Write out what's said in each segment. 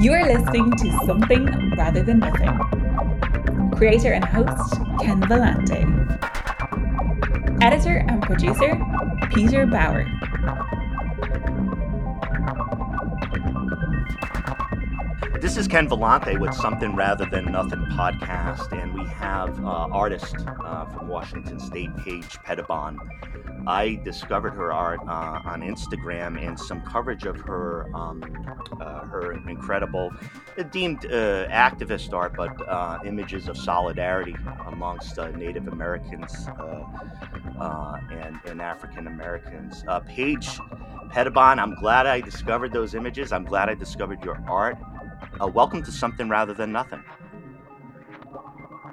You are listening to Something Rather Than Nothing. Creator and host Ken Vellante. Editor and producer Peter Bauer. This is Ken Vellante with Something Rather Than Nothing podcast, and we have uh, artist uh, from Washington State, Paige Pettibon. I discovered her art uh, on Instagram and some coverage of her um, uh, her incredible, uh, deemed uh, activist art, but images of solidarity amongst Native Americans and, and African Americans. Paige Pettibon, I'm glad I discovered those images. I'm glad I discovered your art. Uh, welcome to Something Rather Than Nothing.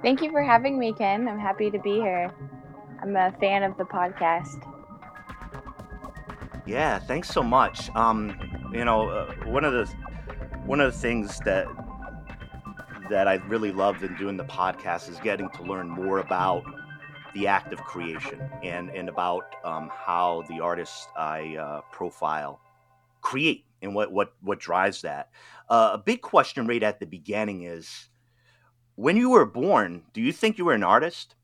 Thank you for having me, Ken. I'm happy to be here. I'm a fan of the podcast. Yeah, thanks so much. Um, you know, uh, one of the one of the things that that I really loved in doing the podcast is getting to learn more about the act of creation and and about um, how the artists I uh, profile create and what what what drives that. Uh, a big question right at the beginning is when you were born, do you think you were an artist?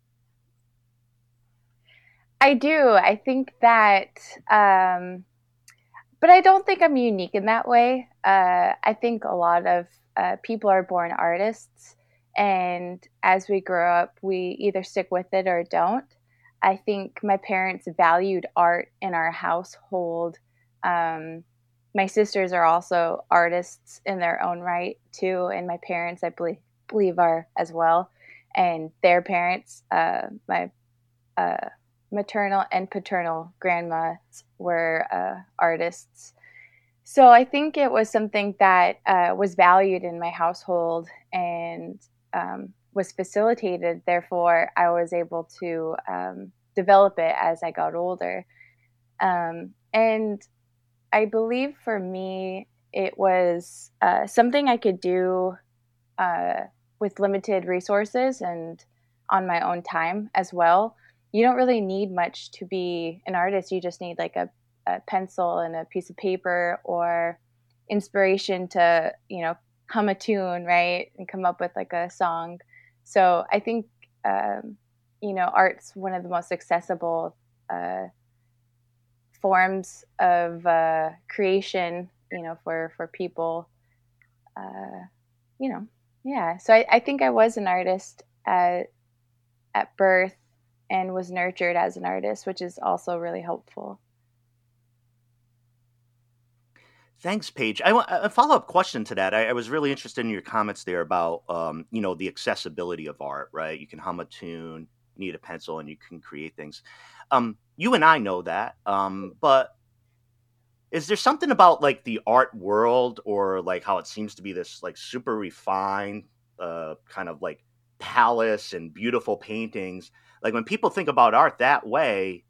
I do. I think that, um, but I don't think I'm unique in that way. Uh, I think a lot of uh, people are born artists, and as we grow up, we either stick with it or don't. I think my parents valued art in our household. Um, my sisters are also artists in their own right too, and my parents, I believe, believe are as well, and their parents, uh, my uh, maternal and paternal grandmas were uh, artists. So I think it was something that uh, was valued in my household and um, was facilitated. Therefore, I was able to um, develop it as I got older. Um, and I believe for me, it was uh, something I could do uh, with limited resources and on my own time as well. You don't really need much to be an artist. You just need like a, a pencil and a piece of paper or inspiration to, you know, hum a tune, right? And come up with like a song. So I think, um, you know, art's one of the most accessible uh, forms of uh, creation, you know, for for people. Uh, you know, yeah. So I, I think I was an artist at at birth and was nurtured as an artist, which is also really helpful. Thanks, Paige. I want a follow up question to that. I, I, was really interested in your comments there about, um, you know, the accessibility of art. Right, you can hum a tune, need a pencil, and you can create things. Um, you and I know that, um, but is there something about like the art world or like how it seems to be this like super refined uh, kind of like palace and beautiful paintings? Like when people think about art that way,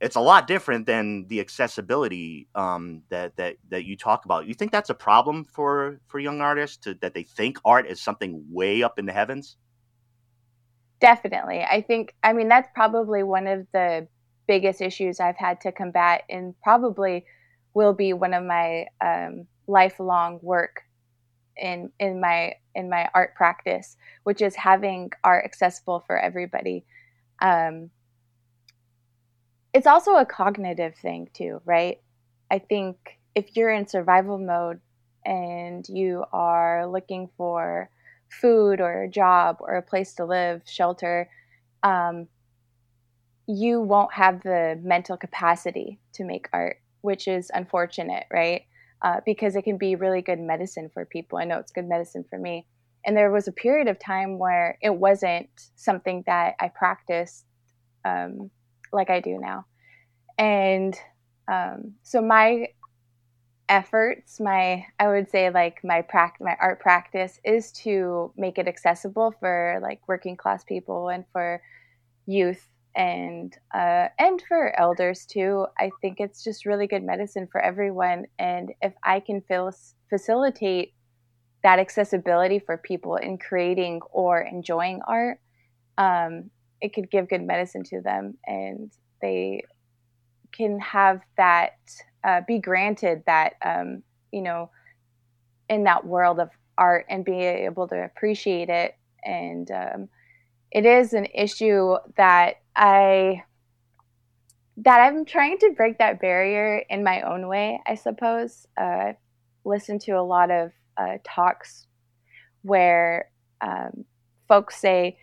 it's a lot different than the accessibility um, that that that you talk about. You think that's a problem for for young artists to, that they think art is something way up in the heavens? Definitely. I think, I mean, that's probably one of the biggest issues I've had to combat and probably will be one of my um, lifelong work in in my in my art practice, which is having art accessible for everybody. Um, it's also a cognitive thing too, right? I think if you're in survival mode and you are looking for food or a job or a place to live, shelter, um, you won't have the mental capacity to make art, which is unfortunate, right? Uh, because it can be really good medicine for people. I know it's good medicine for me. And there was a period of time where it wasn't something that I practiced um, like I do now. And um, so my efforts, my I would say like my prac- my art practice is to make it accessible for like working class people and for youth and uh, and for elders too. I think it's just really good medicine for everyone. And if I can facilitate that accessibility for people in creating or enjoying art, um, it could give good medicine to them, and they can have that uh, be granted that um, you know in that world of art and be able to appreciate it and um, it is an issue that I that I'm trying to break that barrier in my own way, I suppose. Uh, I've listened to a lot of uh, talks where um, folks say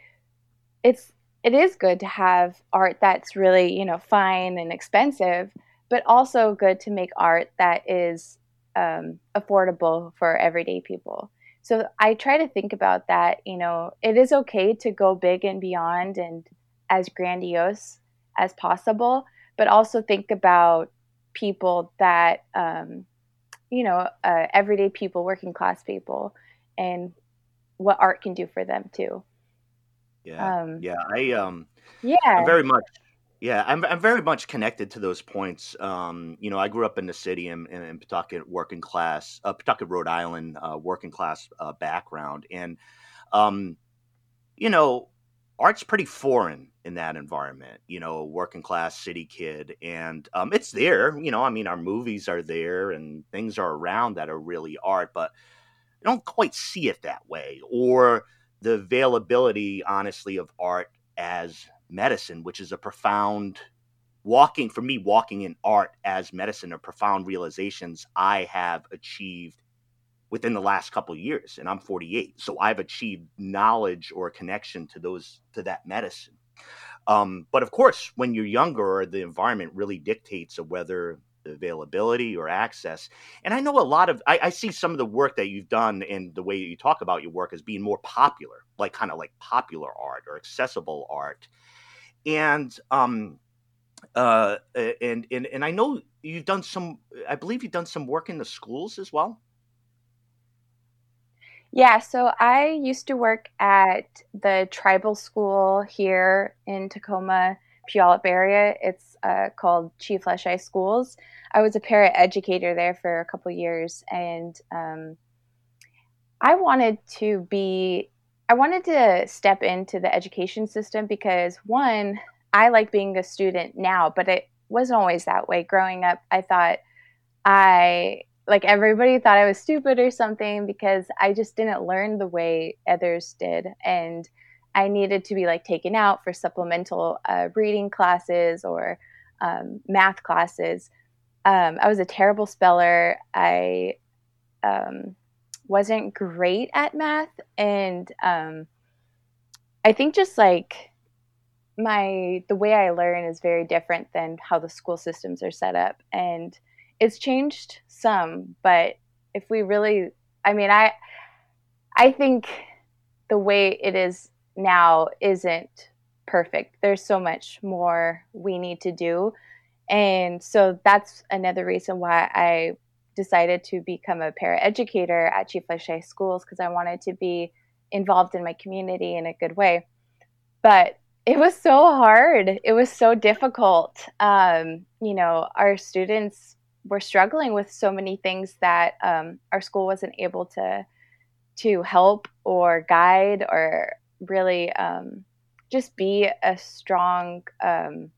it's it is good to have art that's really you know fine and expensive, but also good to make art that is um, affordable for everyday people. So I try to think about that. You know, it is okay to go big and beyond and as grandiose as possible, but also think about people that, um, you know, uh, everyday people, working class people, and what art can do for them too. Yeah, um, yeah, I um, yeah, I'm very much yeah, I'm I'm very much connected to those points. Um, you know, I grew up in the city in, in, in Pawtucket, working class, uh, Pawtucket, Rhode Island, uh, working class uh, background, and um, you know, art's pretty foreign in that environment. You know, working class city kid, and um, it's there. You know, I mean, our movies are there, and things are around that are really art, but I don't quite see it that way, or the availability, honestly, of art as medicine, which is a profound walking for me, walking in art as medicine are profound realizations I have achieved within the last couple years. And I'm 48. So I've achieved knowledge or connection to those to that medicine. Um, but of course, when you're younger, the environment really dictates whether availability or access. And I know a lot of I, I, see some of the work that you've done and the way you talk about your work as being more popular, like kind of like popular art or accessible art and um, uh, and and and I know you've done some. I believe you've done some work in the schools as well. Yeah, so I used to work at the tribal school here in Tacoma, Puyallup area. It's uh, called Chief Leschi Schools. I was a para educator there for a couple years, and um, I wanted to be I wanted to step into the education system because one, I like being a student now, but it wasn't always that way. Growing up, I thought I like everybody thought I was stupid or something because I just didn't learn the way others did. And I needed to be like taken out for supplemental uh, reading classes or um, math classes. Um, I was a terrible speller. I um, wasn't great at math and um, i think just like my the way i learn is very different than how the school systems are set up and it's changed some but if we really i mean i i think the way it is now isn't perfect there's so much more we need to do and so that's another reason why i decided to become a paraeducator at Chief Leschi Schools because I wanted to be involved in my community in a good way. But it was so hard. It was so difficult. Um, you know, our students were struggling with so many things that um, our school wasn't able to to help or guide or really um, just be a strong um,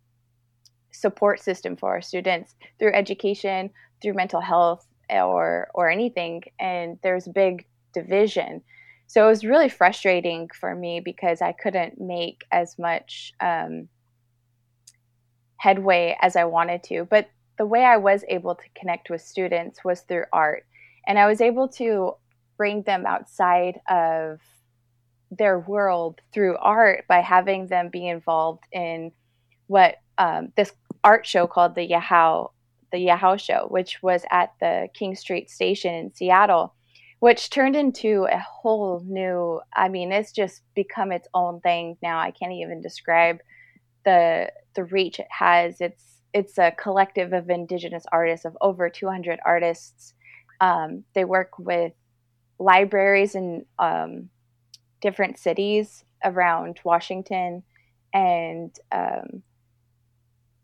support system for our students through education, through mental health or or anything. And there's a big division. So it was really frustrating for me because i couldn't make as much um, headway as i wanted to. But the way i was able to connect with students was through art and I was able to bring them outside of their world through art by having them be involved in what um, this art show called the Yahoo the Yahoo show, which was at the King Street station in Seattle, which turned into a whole new. I mean, it's just become its own thing now. I can't even describe the the reach it has. It's it's a collective of indigenous artists of over 200 artists. Um, they work with libraries in um, different cities around Washington, and um,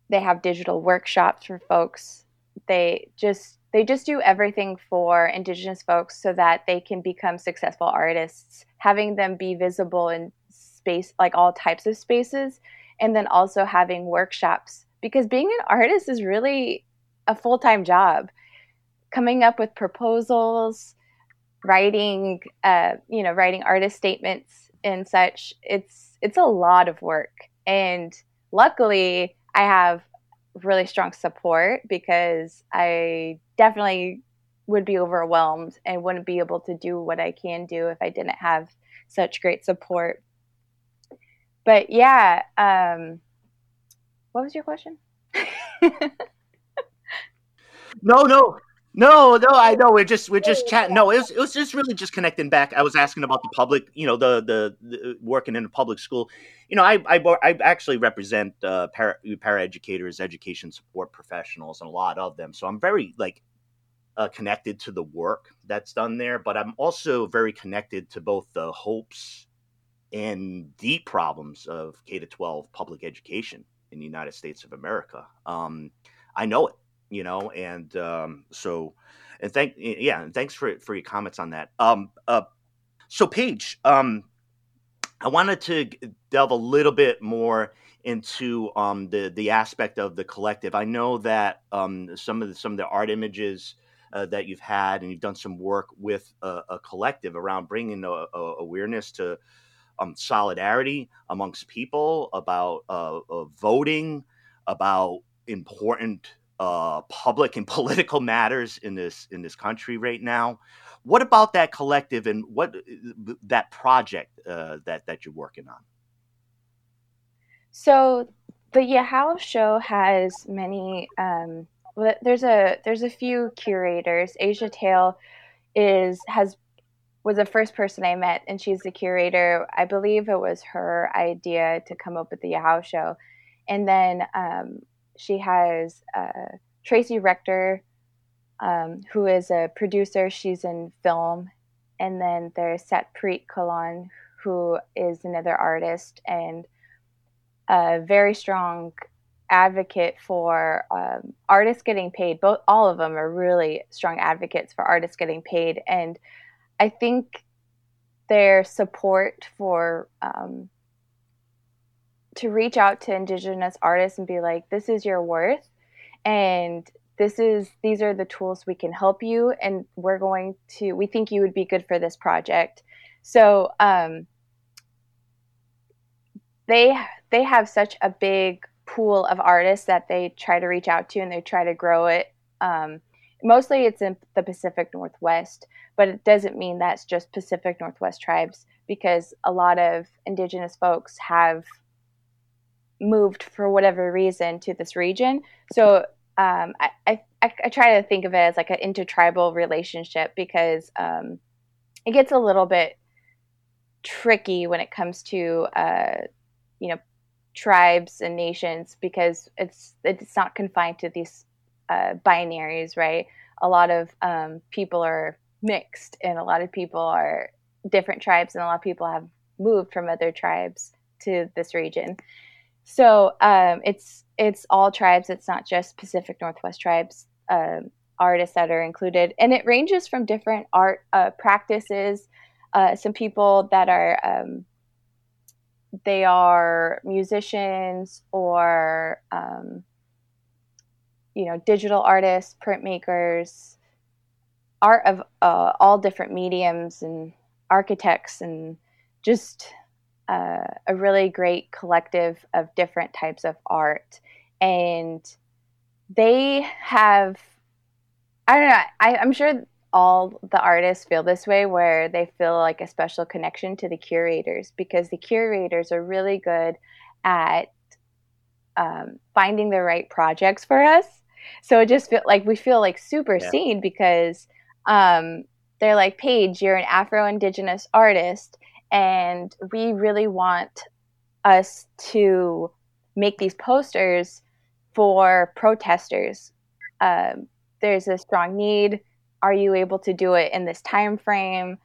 they have digital workshops for folks. They just they just do everything for indigenous folks so that they can become successful artists, having them be visible in space like all types of spaces and then also having workshops because being an artist is really a full-time job. Coming up with proposals, writing uh, you know, writing artist statements and such, it's it's a lot of work. And luckily I have really strong support because I definitely would be overwhelmed and wouldn't be able to do what I can do if I didn't have such great support. But yeah, um, what was your question? no, no, no, no, I know. We're just we're just chatting. No, it was it was just really just connecting back. I was asking about the public, you know, the the, the working in a public school. You know, I I, I actually represent uh, para educators, education support professionals, and a lot of them. So I'm very like uh, connected to the work that's done there, but I'm also very connected to both the hopes and deep problems of K to 12 public education in the United States of America. Um, I know it you know, and um, so and thank yeah, and thanks for for your comments on that. Um, uh, so Paige, um, I wanted to delve a little bit more into um, the the aspect of the collective. I know that um, some of the, some of the art images uh, that you've had, and you've done some work with a, a collective around bringing a, a awareness to um, solidarity amongst people about uh, uh, voting, about important uh, public and political matters in this in this country right now. What about that collective and what uh, that project uh, that that you're working on? So the Yahoo show has many. Um, there's a there's a few curators. Asia Tail is has was the first person I met, and she's the curator. I believe it was her idea to come up with the Yahoo show, and then um, she has uh, Tracy Rector, um, who is a producer. She's in film. And then there's Satpreet Kahlon, who is another artist and a very strong advocate for um, artists getting paid. Both all of them are really strong advocates for artists getting paid, and I think their support for um, to reach out to indigenous artists and be like, this is your worth, and this is these are the tools we can help you, and we're going to we think you would be good for this project. So um, they they have such a big pool of artists that they try to reach out to and they try to grow it. Um, mostly it's in the Pacific Northwest, but it doesn't mean that's just Pacific Northwest tribes because a lot of indigenous folks have moved for whatever reason to this region. So um, I, I, I, try to think of it as like an intertribal relationship because um, it gets a little bit tricky when it comes to uh, you know tribes and nations because it's it's not confined to these uh, binaries, right? A lot of um, people are mixed, and a lot of people are different tribes, and a lot of people have moved from other tribes to this region. So um, it's it's all tribes. It's not just Pacific Northwest tribes um, artists that are included, and it ranges from different art uh, practices. Uh, some people that are um, they are musicians or um, you know digital artists, printmakers, art of uh, all different mediums, and architects, and just uh, a really great collective of different types of art. And they have, I don't know, I, I'm sure all the artists feel this way where they feel like a special connection to the curators because the curators are really good at um, finding the right projects for us so it just feel like we feel like super yeah. seen because um, they're like paige you're an afro-indigenous artist and we really want us to make these posters for protesters. Um, there's a strong need. Are you able to do it in this time frame?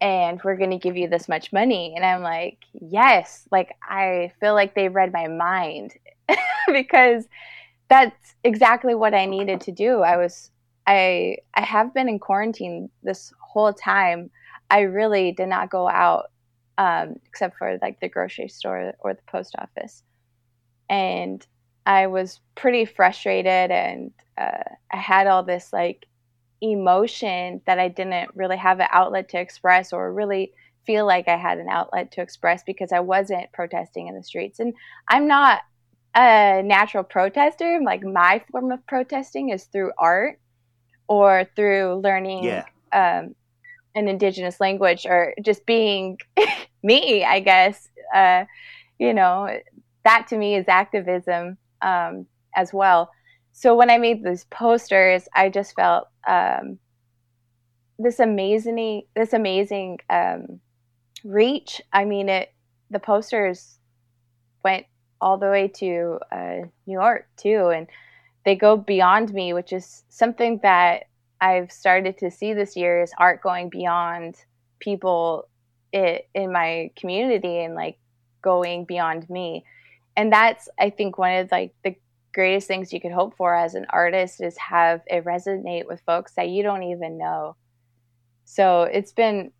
And we're going to give you this much money. And i'm like yes. Like i feel like they read my mind because that's exactly what i needed to do. I was i i have been in quarantine this whole time. I really did not go out um, except for like the grocery store or the post office. And i was pretty frustrated and uh, i had all this like emotion that I didn't really have an outlet to express or really feel like I had an outlet to express because I wasn't protesting in the streets. And I'm not a natural protester. Like my form of protesting is through art or through learning yeah. um, an indigenous language or just being me, I guess. Uh, you know, that to me is activism um, as well so when I made these posters, I just felt um, this amazing, this amazing um, reach. I mean, it. The posters went all the way to uh, New York too, and they go beyond me, which is something that I've started to see this year is art going beyond people it, in my community and like going beyond me. And that's I think one of like the greatest things you could hope for as an artist is have it resonate with folks that you don't even know. So it's been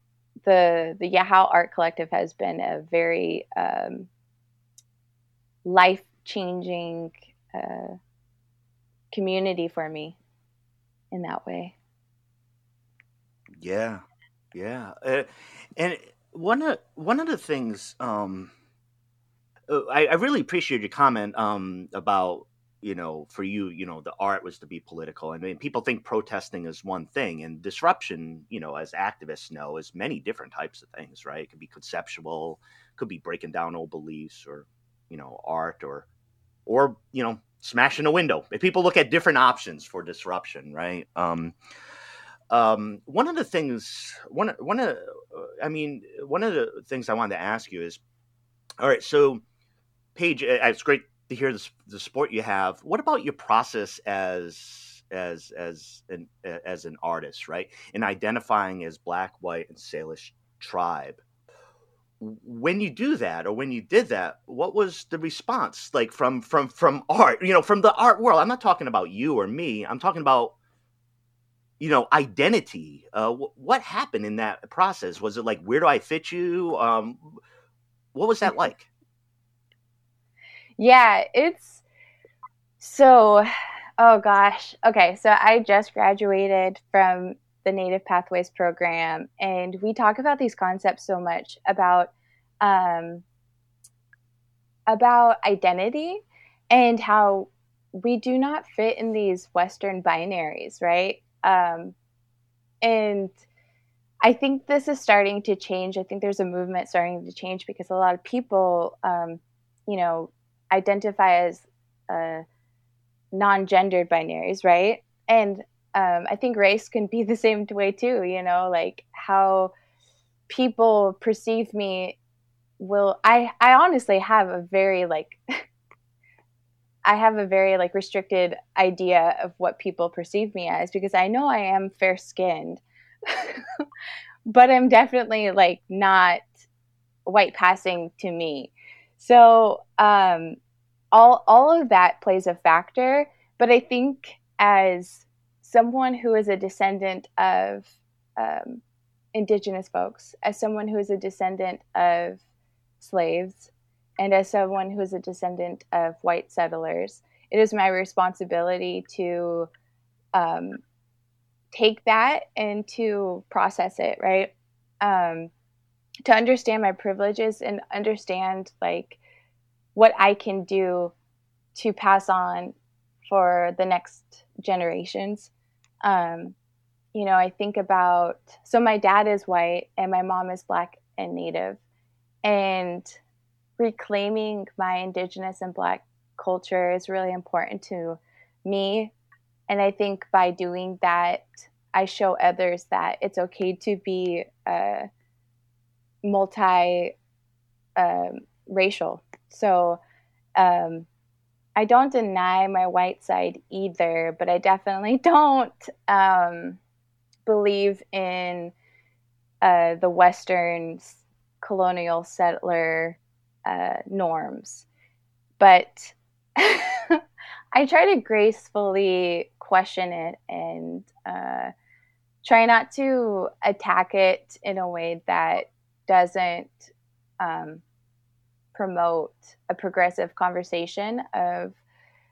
the the Yahao Art Collective has been a very um, life changing uh, community for me in that way. Yeah, yeah, uh, and one of one of the things um, uh, I, I, really appreciate your comment um, about you know, for you, you know, the art was to be political. I mean, people think protesting is one thing, and disruption, you know, as activists know, is many different types of things, right? It could be conceptual, could be breaking down old beliefs, or you know, art, or or you know, smashing a window. If people look at different options for disruption, right? Um, um, one of the things, one one of, I mean, one of the things I wanted to ask you is, all right, so Paige, it's great to hear the, the sport you have. What about your process as as as an as an artist, right? In identifying as Black, White, and Salish tribe. When you do that, or when you did that, what was the response like from from from art? You know, from the art world. I'm not talking about you or me. I'm talking about you know identity. Uh, what happened in that process? Was it like where do I fit you? Um, what was that like? Yeah, it's so oh gosh. Okay, so I just graduated from the Native Pathways program and we talk about these concepts so much about um about identity and how we do not fit in these western binaries, right? Um and I think this is starting to change. I think there's a movement starting to change because a lot of people, um, you know, identify as uh, non-gendered binaries, right? And um, I think race can be the same way too. You know, like how people perceive me will. I I honestly have a very like. I have a very like restricted idea of what people perceive me as because I know I am fair skinned, but I'm definitely like not white passing to me. So um, all all of that plays a factor. But I think as someone who is a descendant of um, indigenous folks, as someone who is a descendant of slaves, and as someone who is a descendant of white settlers, it is my responsibility to um, take that and to process it, right? Um, to understand my privileges and understand like what I can do to pass on for the next generations. Um, you know, I think about so my dad is white and my mom is black and native. And reclaiming my indigenous and black culture is really important to me. And I think by doing that, I show others that it's okay to be uh, multi um, racial. So um, I don't deny my white side either, but I definitely don't um, believe in uh, the Western colonial settler uh, norms. But I try to gracefully question it and uh, try not to attack it in a way that doesn't um, promote a progressive conversation of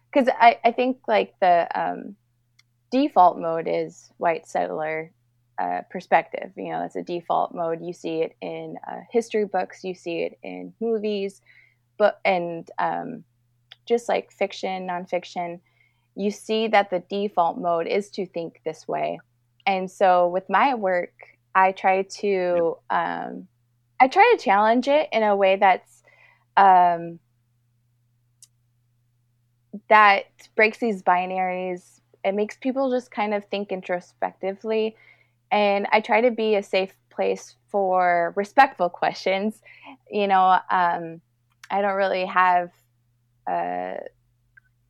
because I, I think like the um, default mode is white settler uh, perspective you know it's a default mode. You see it in uh, history books you see it in movies but and um, just like fiction nonfiction you see that the default mode is to think this way. And so with my work i try to um, I try to challenge it in a way that's um, that breaks these binaries. It makes people just kind of think introspectively, and I try to be a safe place for respectful questions. You know, um, I don't really have uh,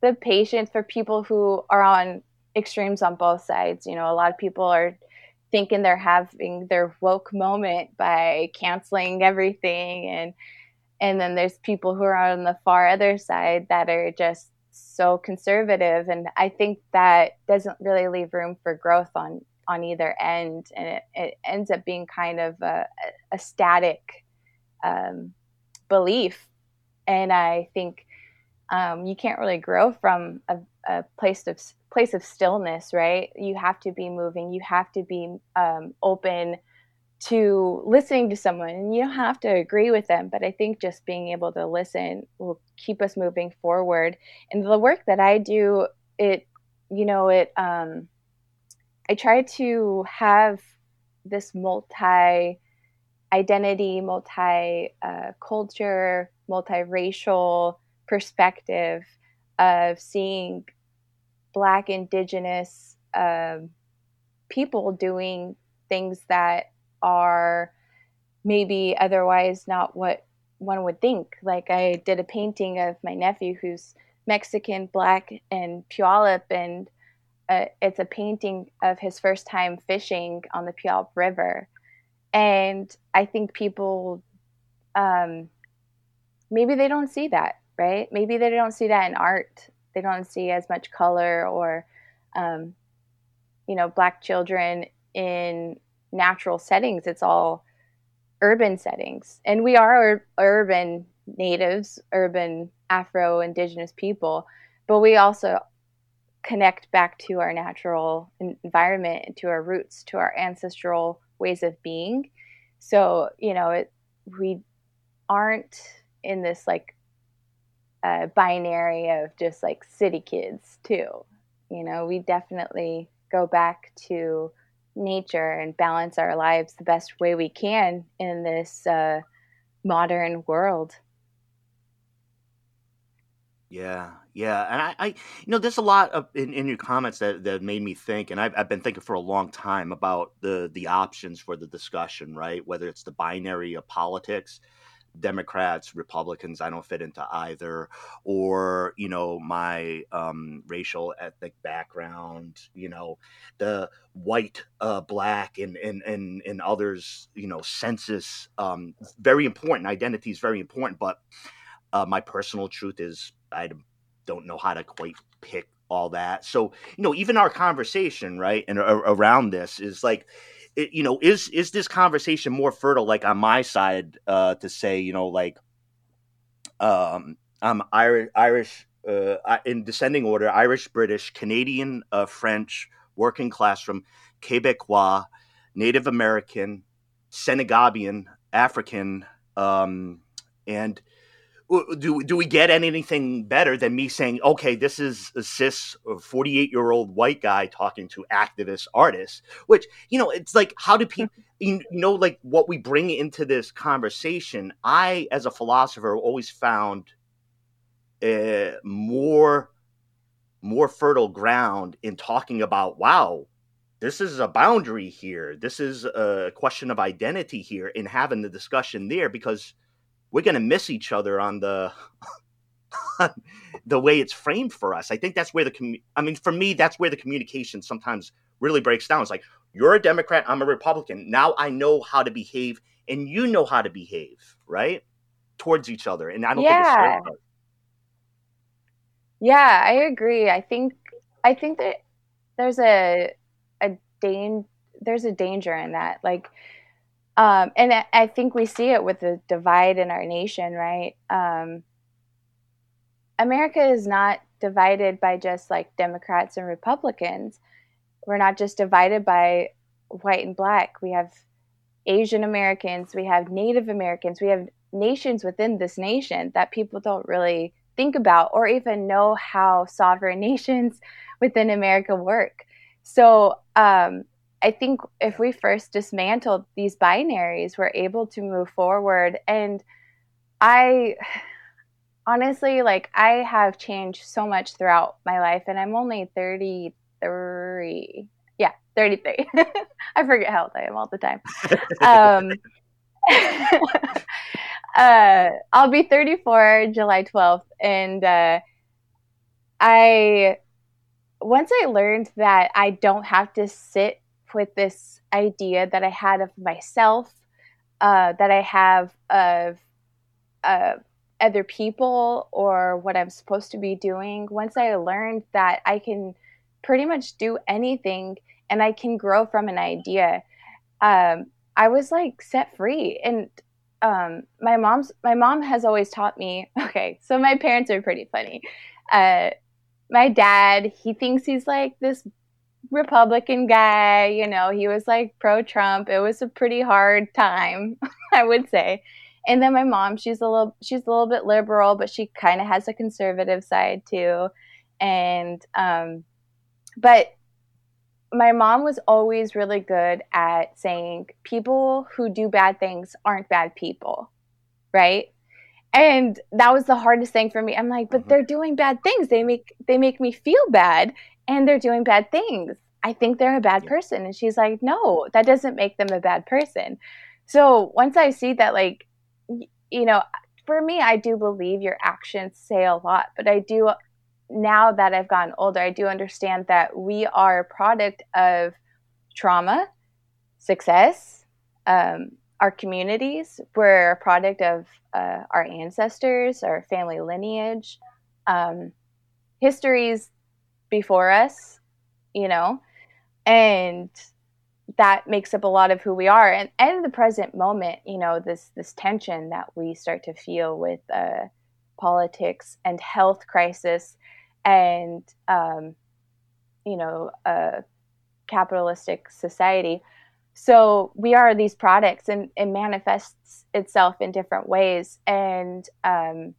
the patience for people who are on extremes on both sides. You know, a lot of people are thinking they're having their woke moment by canceling everything and and then there's people who are on the far other side that are just so conservative and i think that doesn't really leave room for growth on on either end and it, it ends up being kind of a, a static um, belief and i think um, you can't really grow from a, a place of place of stillness, right? You have to be moving. You have to be um, open to listening to someone, and you don't have to agree with them. But I think just being able to listen will keep us moving forward. And the work that I do, it, you know, it. Um, I try to have this multi identity, multi uh, culture, multiracial perspective of seeing black indigenous um, people doing things that are maybe otherwise not what one would think. Like i did a painting of my nephew who's mexican black and puyallup and uh, it's a painting of his first time fishing on the puyallup river. And i think people um, maybe they don't see that right? Maybe they don't see that in art. They don't see as much color or um, you know black children in natural settings. It's all urban settings. And we are ur- urban natives urban afro indigenous people but we also connect back to our natural environment to our roots to our ancestral ways of being. So you know it we aren't in this like uh, binary of just like city kids too. You know, we definitely go back to nature and balance our lives the best way we can in this uh, modern world. Yeah, yeah, and I, I, you know, there's a lot of in, in your comments that, that made me think, and I've, I've been thinking for a long time about the the options for the discussion, right? Whether it's the binary of politics, Democrats, Republicans, I don't fit into either, or, you know, my um, racial, ethnic background, you know, the white, uh, black, and, and, and, and others, you know, census, um, very important. Identity is very important, but uh, my personal truth is I don't know how to quite pick all that. So, you know, even our conversation, right, and around this is like, it, you know, is is this conversation more fertile, like on my side, uh, to say, you know, like, um, I'm Irish, Irish uh, in descending order: Irish, British, Canadian, uh, French, working class from Quebecois, Native American, Senegambian, African, um, and do do we get anything better than me saying, okay, this is a cis forty eight year old white guy talking to activist artists? Which you know, it's like how do people you know like what we bring into this conversation? I, as a philosopher, always found uh, more more fertile ground in talking about wow this is a boundary here this is a question of identity here in having the discussion there because we're going to miss each other on the the way it's framed for us. I think that's where the commu- I mean, for me, that's where the communication sometimes really breaks down. It's like you're a Democrat, I'm a Republican. Now I know how to behave, and you know how to behave, right, towards each other. And I don't yeah. think it's Yeah, I agree. I think I think that there's a a dan- there's a danger in that, like um, and I think we see it with the divide in our nation, right? Um, America is not divided by just like Democrats and Republicans. We're not just divided by white and black. We have Asian Americans, we have Native Americans, we have nations within this nation that people don't really think about or even know how sovereign nations within America work. So, um, I think if we first dismantled these binaries, we're able to move forward. And I honestly, like, I have changed so much throughout my life, and I'm only 33. Yeah, 33. I forget how old I am all the time. Um, uh, I'll be 34 July 12th. And uh, I, once I learned that I don't have to sit with this idea that I had of myself, uh, that I have of uh, other people or what I'm supposed to be doing. Once I learned that I can pretty much do anything and I can grow from an idea, um, I was like set free. And um, my mom's my mom has always taught me. Okay, so my parents are pretty funny. Uh, my dad, he thinks he's like this Republican guy, you know, he was like pro Trump. It was a pretty hard time, I would say. And then my mom, she's a little she's a little bit liberal, but she kind of has a conservative side too. And um but my mom was always really good at saying people who do bad things aren't bad people. Right? And that was the hardest thing for me i'm like but mm-hmm. they're doing bad things they make they make me feel bad and they're doing bad things. I think they're a bad yeah. person. And she's like, no, that doesn't make them a bad person. So once I see that, like, you know, for me, I do believe your actions say a lot, but I do, now that I've gotten older, I do understand that we are a product of trauma, success, um, our communities. We're a product of uh, our ancestors, our family lineage, um, histories before us, you know, and that makes up a lot of who we are. And, and in the present moment, you know, this this tension that we start to feel with uh, politics and health crisis, and um, you know, a capitalistic society. So we are these products, and it manifests itself in different ways. And um,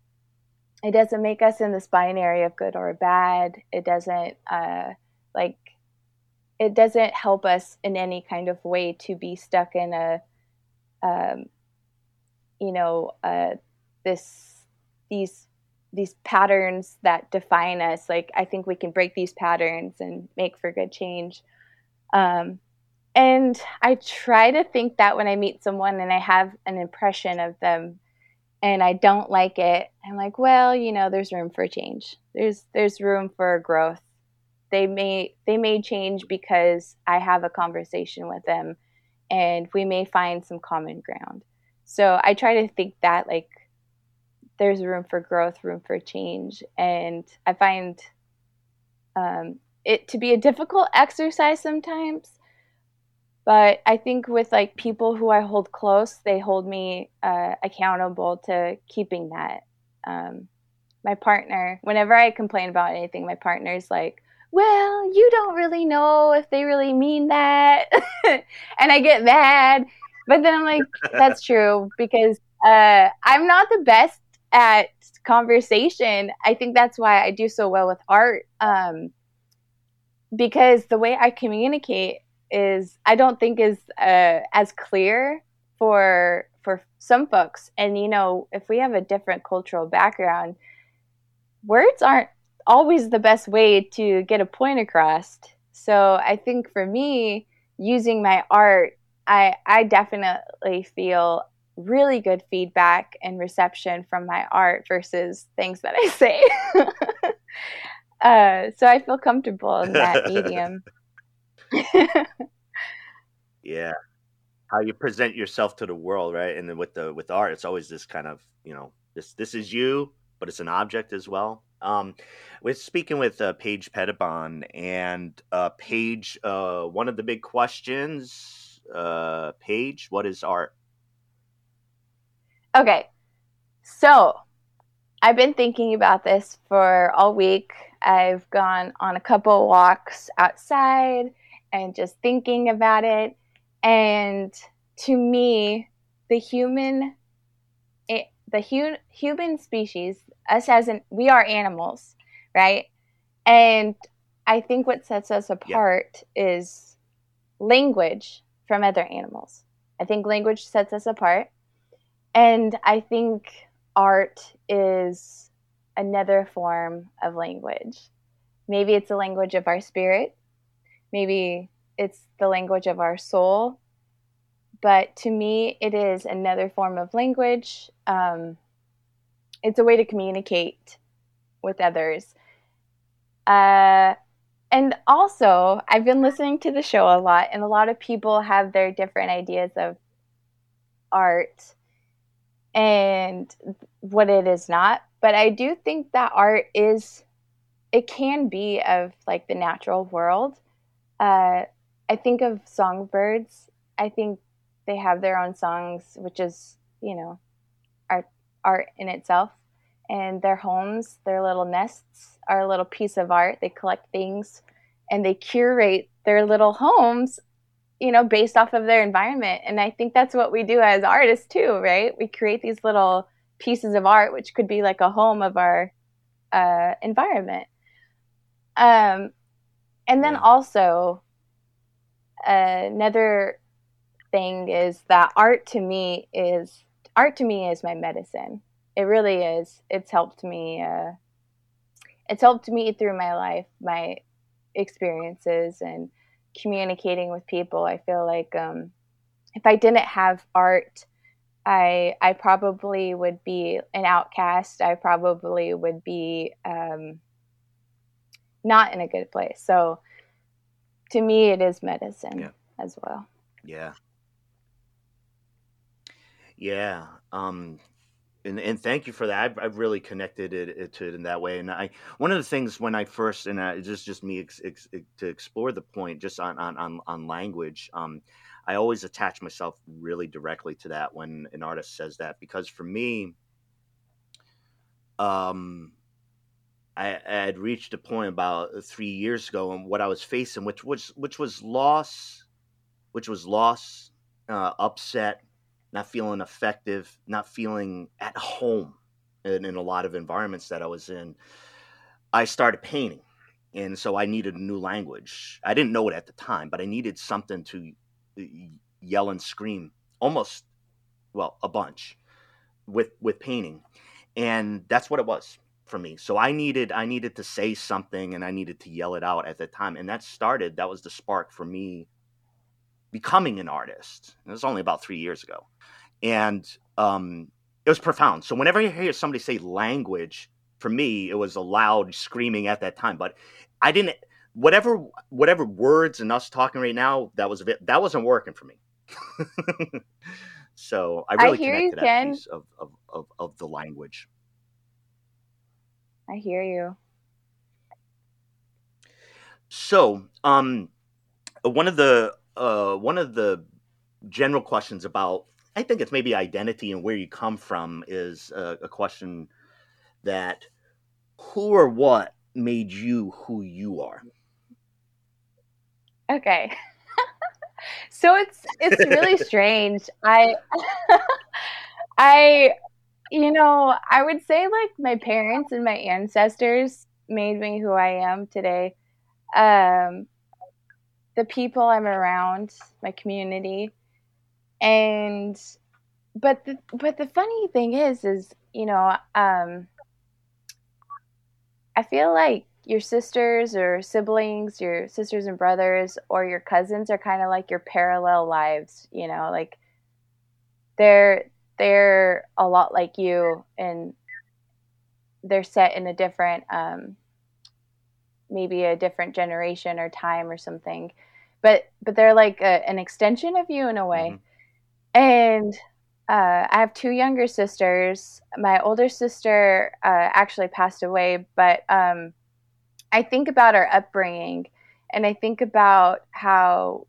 it doesn't make us in this binary of good or bad. It doesn't uh, like it doesn't help us in any kind of way to be stuck in a um, you know uh, this these these patterns that define us like i think we can break these patterns and make for good change um, and i try to think that when i meet someone and i have an impression of them and I don't like it, I'm like, well, you know, there's room for change. There's there's room for growth. They may they may change because I have a conversation with them and we may find some common ground. So I try to think that like there's room for growth, room for change. And I find um, it to be a difficult exercise sometimes but i think with like people who i hold close they hold me uh, accountable to keeping that um, my partner whenever i complain about anything my partner's like well you don't really know if they really mean that and i get mad but then i'm like that's true because uh, i'm not the best at conversation. I think that's why I do so well with art. Um, because the way I communicate is I don't think is uh, as clear for for some folks. And you know, if we have a different cultural background, words aren't always the best way to get a point across. So I think for me, using my art, I I definitely feel really good feedback and reception from my art versus things that I say. uh, so I feel comfortable in that medium. Yeah. How you present yourself to the world right? And then with the with art it's always this kind of you know this this is you but it's an object as well. Um we're speaking with uh, paige Pettibon and uh paige uh one of the big questions uh paige what is art? Okay. So i've been thinking about this for all week. I've gone on a couple walks outside and just thinking about it and to me, the human, it, the hu- human species, us as an, we are animals, right? And I think what sets us apart yeah. is language from other animals. I think language sets us apart. And I think art is another form of language. Maybe it's a language of our spirit. Maybe it's the language of our soul. But to me, it is another form of language. Um, it's a way to communicate with others. Uh, and also, I've been listening to the show a lot, and a lot of people have their different ideas of art and what it is not. But I do think that art is, it can be of like the natural world. Uh, I think of songbirds. I think they have their own songs, which is, you know, art art in itself. And their homes, their little nests are a little piece of art. They collect things and they curate their little homes, you know, based off of their environment. And I think that's what we do as artists too, right? We create these little pieces of art, which could be like a home of our uh, environment. Um, and then yeah. also another thing is that art to me is art to me is my medicine. It really is. It's helped me. Uh, it's helped me through my life, my experiences, and communicating with people. I feel like um, if I didn't have art, I I probably would be an outcast. I probably would be um, not in a good place. So to me, it is medicine yeah. as well. Yeah. Yeah. Um, and, and thank you for that. I've, I've really connected it, it, to it in that way. And I, one of the things when I first, and I, just just me ex, ex, to explore the point just on on on, on language. Um, I always attach myself really directly to that when an artist says that because for me, um, I, I had reached a point about three years ago, and what I was facing, which was which was loss, which was loss, uh, upset, not feeling effective, not feeling at home in, in a lot of environments that I was in. I started painting, and so I needed a new language. I didn't know it at the time, but I needed something to yell and scream, almost, well, a bunch, with with painting, and that's what it was for me. So I needed I needed to say something and I needed to yell it out at that time. And that started that was the spark for me becoming an artist. It was only about 3 years ago. And um it was profound. So whenever you hear somebody say language, for me it was a loud screaming at that time, but I didn't whatever whatever words and us talking right now that was that wasn't working for me. so I really I hear connected you, that Ken. piece of, of, of, of the language. I hear you. So, um, one of the uh, one of the general questions about I think it's maybe identity and where you come from is a, a question that who or what made you who you are. Okay. so it's it's really strange. I I you know, I would say like my parents and my ancestors made me who I am today. Um, the people I'm around, my community, and but the but the funny thing is, is you know, um, I feel like your sisters or siblings, your sisters and brothers, or your cousins are kind of like your parallel lives. You know, like they're they're a lot like you, and they're set in a different, um, maybe a different generation or time or something. But but they're like a, an extension of you in a way, mm-hmm. and uh, I have two younger sisters. My older sister uh, actually passed away, but um, I think about our upbringing and I think about how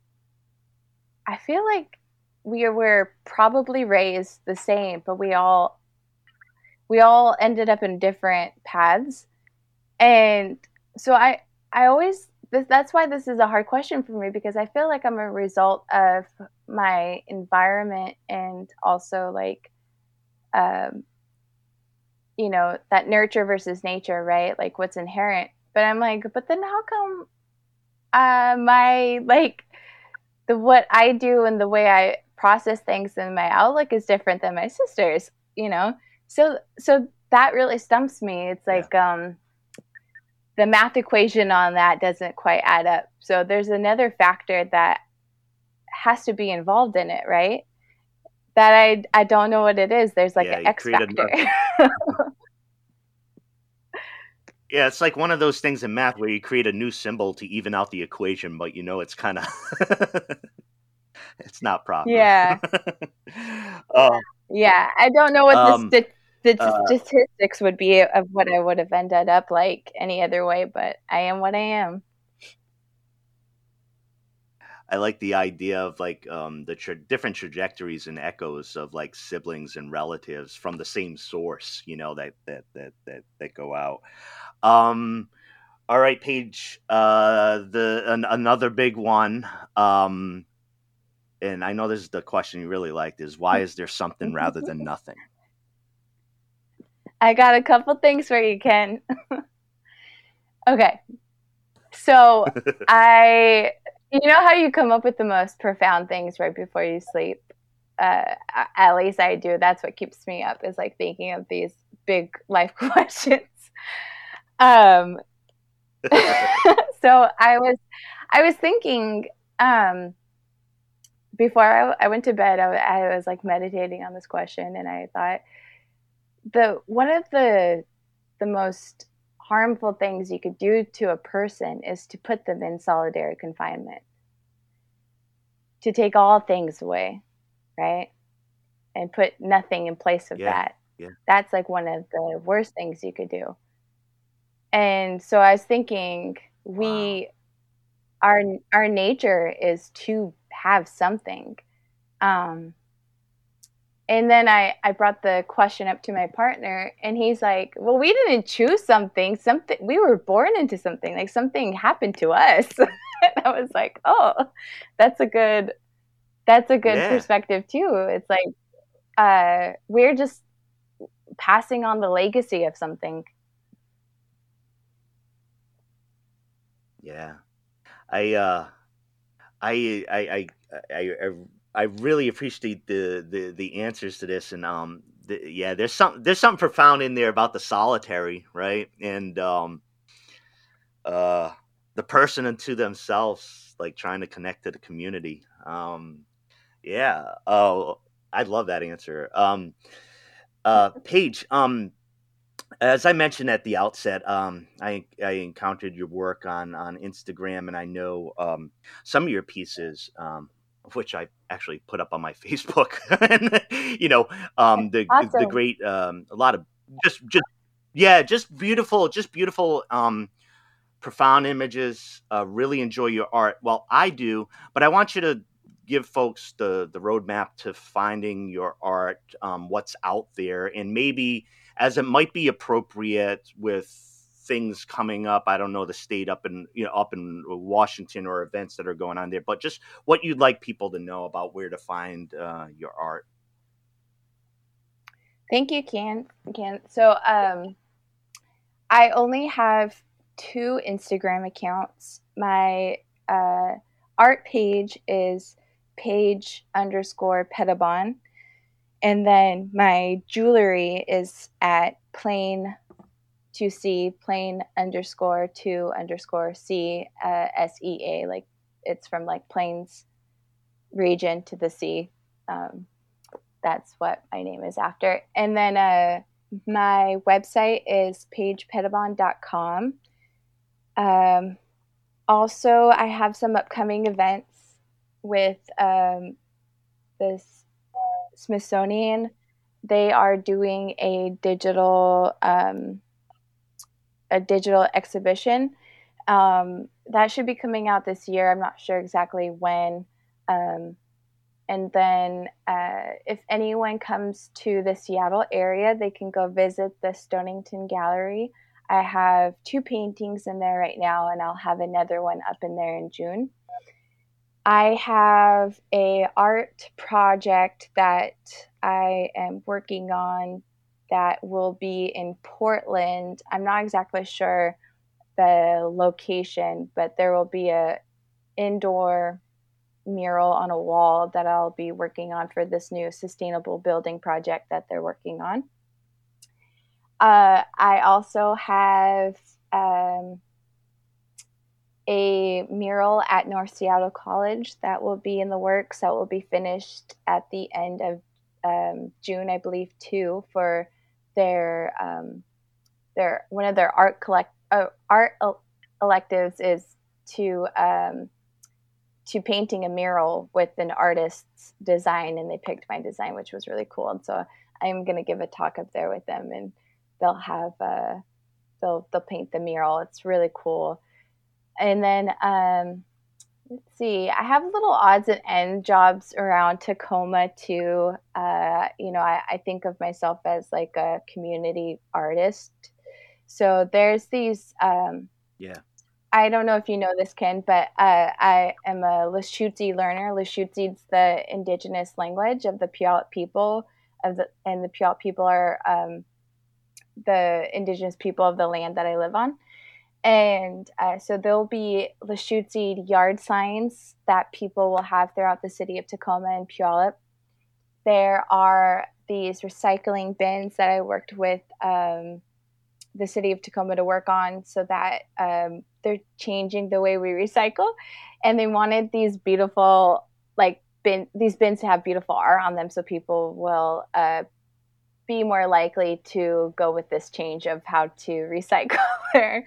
I feel like we were probably raised the same, but we all we all ended up in different paths. And so I I always this, that's why this is a hard question for me because I feel like I'm a result of my environment and also like, um, you know, that nurture versus nature, right? Like what's inherent. But I'm like, but then how come uh, my like the what I do and the way I process things and my outlook is different than my sister's, you know? So so that really stumps me. It's like yeah. um the math equation on that doesn't quite add up. So there's another factor that has to be involved in it, right? That I I don't know what it is. There's like yeah, an X factor. yeah, it's like one of those things in math where you create a new symbol to even out the equation, but you know it's kind of it's not proper. Yeah. uh, yeah, I don't know what um, the the uh, statistics would be of what I would have ended up like any other way, but I am what I am. I like the idea of like um, the tra- different trajectories and echoes of like siblings and relatives from the same source, you know, that that that that, that go out. Um, all right, Paige. Uh, the an, another big one. Um, and I know this is the question you really liked: is why is there something rather than nothing? I got a couple things for you, Ken. okay. So I, you know how you come up with the most profound things right before you sleep? Uh, at least I do. That's what keeps me up is like thinking of these big life questions. Um, so I was, I was thinking, um, before I, I went to bed, I, I was like meditating on this question and I thought, the one of the the most harmful things you could do to a person is to put them in solitary confinement to take all things away right and put nothing in place of yeah, that yeah. that's like one of the worst things you could do and so i was thinking we wow. our our nature is to have something. Um and then I, I brought the question up to my partner and he's like well we didn't choose something. Something we were born into something. Like something happened to us. And i was like oh that's a good that's a good yeah. perspective too. It's like uh, we're just passing on the legacy of something. Yeah. I uh i i i, I, I really appreciate the, the the answers to this, and um, the, yeah, there's some there's something profound in there about the solitary, right? And um, uh, the person into themselves, like trying to connect to the community. Um, yeah. Oh, I love that answer. Um, uh, Paige, um, as I mentioned at the outset, um, I, I encountered your work on on Instagram, and I know um, some of your pieces um, which I actually put up on my Facebook. and, you know, um, the awesome. the great um, a lot of just just yeah, just beautiful, just beautiful, um, profound images. Uh, really enjoy your art. Well, I do, but I want you to give folks the the roadmap to finding your art, um, what's out there, and maybe as it might be appropriate with things coming up. I don't know the state up in you know up in Washington or events that are going on there, but just what you'd like people to know about where to find uh, your art. Thank you, Ken. Ken. So, um, I only have two Instagram accounts. My uh, art page is paige underscore pettibon. And then my jewelry is at plain to C, plain underscore to underscore c uh, s e a like it's from like plains region to the sea. Um, that's what my name is after. And then uh, my website is paigepettibon.com um, also i have some upcoming events with um, this smithsonian they are doing a digital um, a digital exhibition. Um, that should be coming out this year. I'm not sure exactly when. Um, and then, uh, if anyone comes to the Seattle area, they can go visit the Stonington Gallery. I have two paintings in there right now, and I'll have another one up in there in June. I have a art project that I am working on that will be in Portland. I'm not exactly sure the location, but there will be a indoor mural on a wall that I'll be working on for this new sustainable building project that they're working on. Uh, I also have um, a mural at North Seattle College that will be in the works that will be finished at the end of um, June, I believe, too, for their um, their one of their art collect uh, art electives is to um, to painting a mural with an artist's design, and they picked my design, which was really cool. And so I'm going to give a talk up there with them, and they'll have uh, they'll they'll paint the mural. It's really cool. And then um, let's see i have little odds and end jobs around tacoma too. Uh, you know I, I, think of myself as like a community artist. So there's these um, yeah. I don't know if you know this ken but uh, i am a lushootseed learner. Lushootseed's the indigenous language of the puyallup people of the and the puyallup people are um, the indigenous people of the land that i live on and uh, so there'll be Lushootseed yard signs that people will have throughout the city of Tacoma and Puyallup. There are these recycling bins that I worked with um, the city of Tacoma to work on so that um, they're changing the way we recycle. And they wanted these beautiful, like, bin, these bins to have beautiful art on them so people will uh, be more likely to go with this change of how to recycle their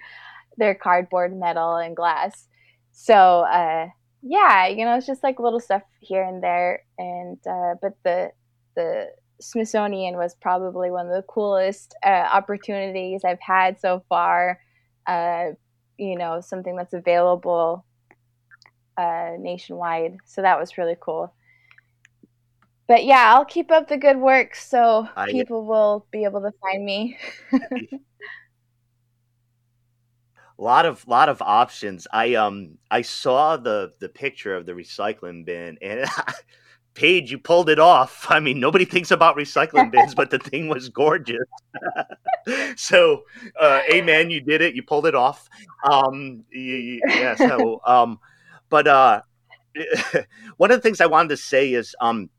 their cardboard, metal, and glass. So uh, yeah, you know, it's just like little stuff here and there. And uh, but the the Smithsonian was probably one of the coolest uh, opportunities I've had so far. Uh, you know, something that's available uh, nationwide. So that was really cool. But yeah, I'll keep up the good work so I, people will be able to find me. lot of lot of options. I um I saw the the picture of the recycling bin and Paige, you pulled it off. I mean, nobody thinks about recycling bins, but the thing was gorgeous. so, uh, amen, you did it. You pulled it off. Um, yeah. So, um, but uh, one of the things I wanted to say is, um,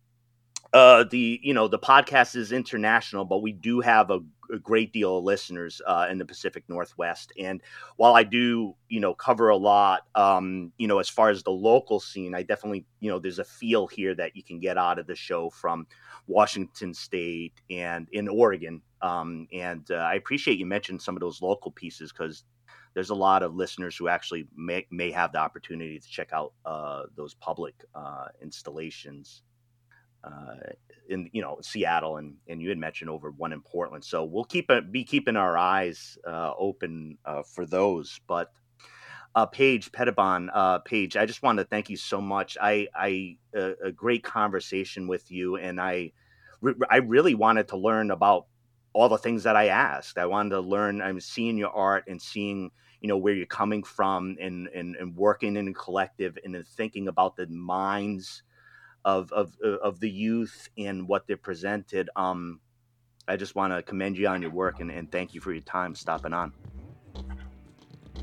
uh, the you know the podcast is international, but we do have a, a great deal of listeners uh, in the Pacific Northwest. And while I do you know cover a lot, um, you know as far as the local scene, I definitely you know there's a feel here that you can get out of the show from Washington State and in Oregon. Um, and uh, I appreciate you mentioned some of those local pieces because there's a lot of listeners who actually may, may have the opportunity to check out uh, those public uh, installations uh, in you know Seattle and and you had mentioned over one in Portland. So we'll keep it be keeping our eyes uh, open uh, for those. But uh, Paige Pettibon, uh, Paige, I just want to thank you so much. I I a great conversation with you, and I I really wanted to learn about all the things that I asked. I wanted to learn. I'm seeing your art and seeing you know where you're coming from and and, and working in a collective and then thinking about the minds of of uh, of the youth and what they're presented. Um, I just want to commend you on your work and, and thank you for your time stopping on.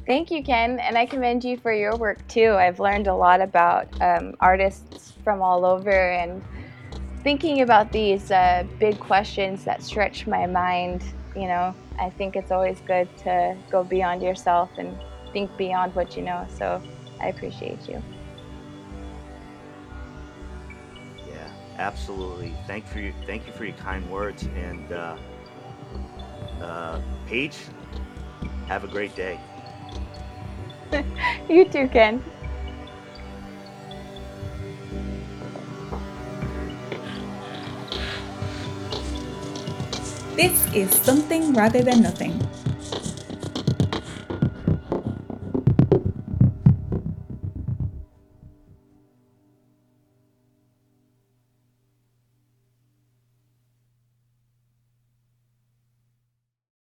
Thank you, Ken, and I commend you for your work too. I've learned a lot about um, artists from all over and thinking about these uh, big questions that stretch my mind. You know, I think it's always good to go beyond yourself and think beyond what you know. So I appreciate you. Absolutely. Thank for you. Thank you for your kind words. And uh, uh, Paige, have a great day. you too, Ken. This is Something Rather Than Nothing,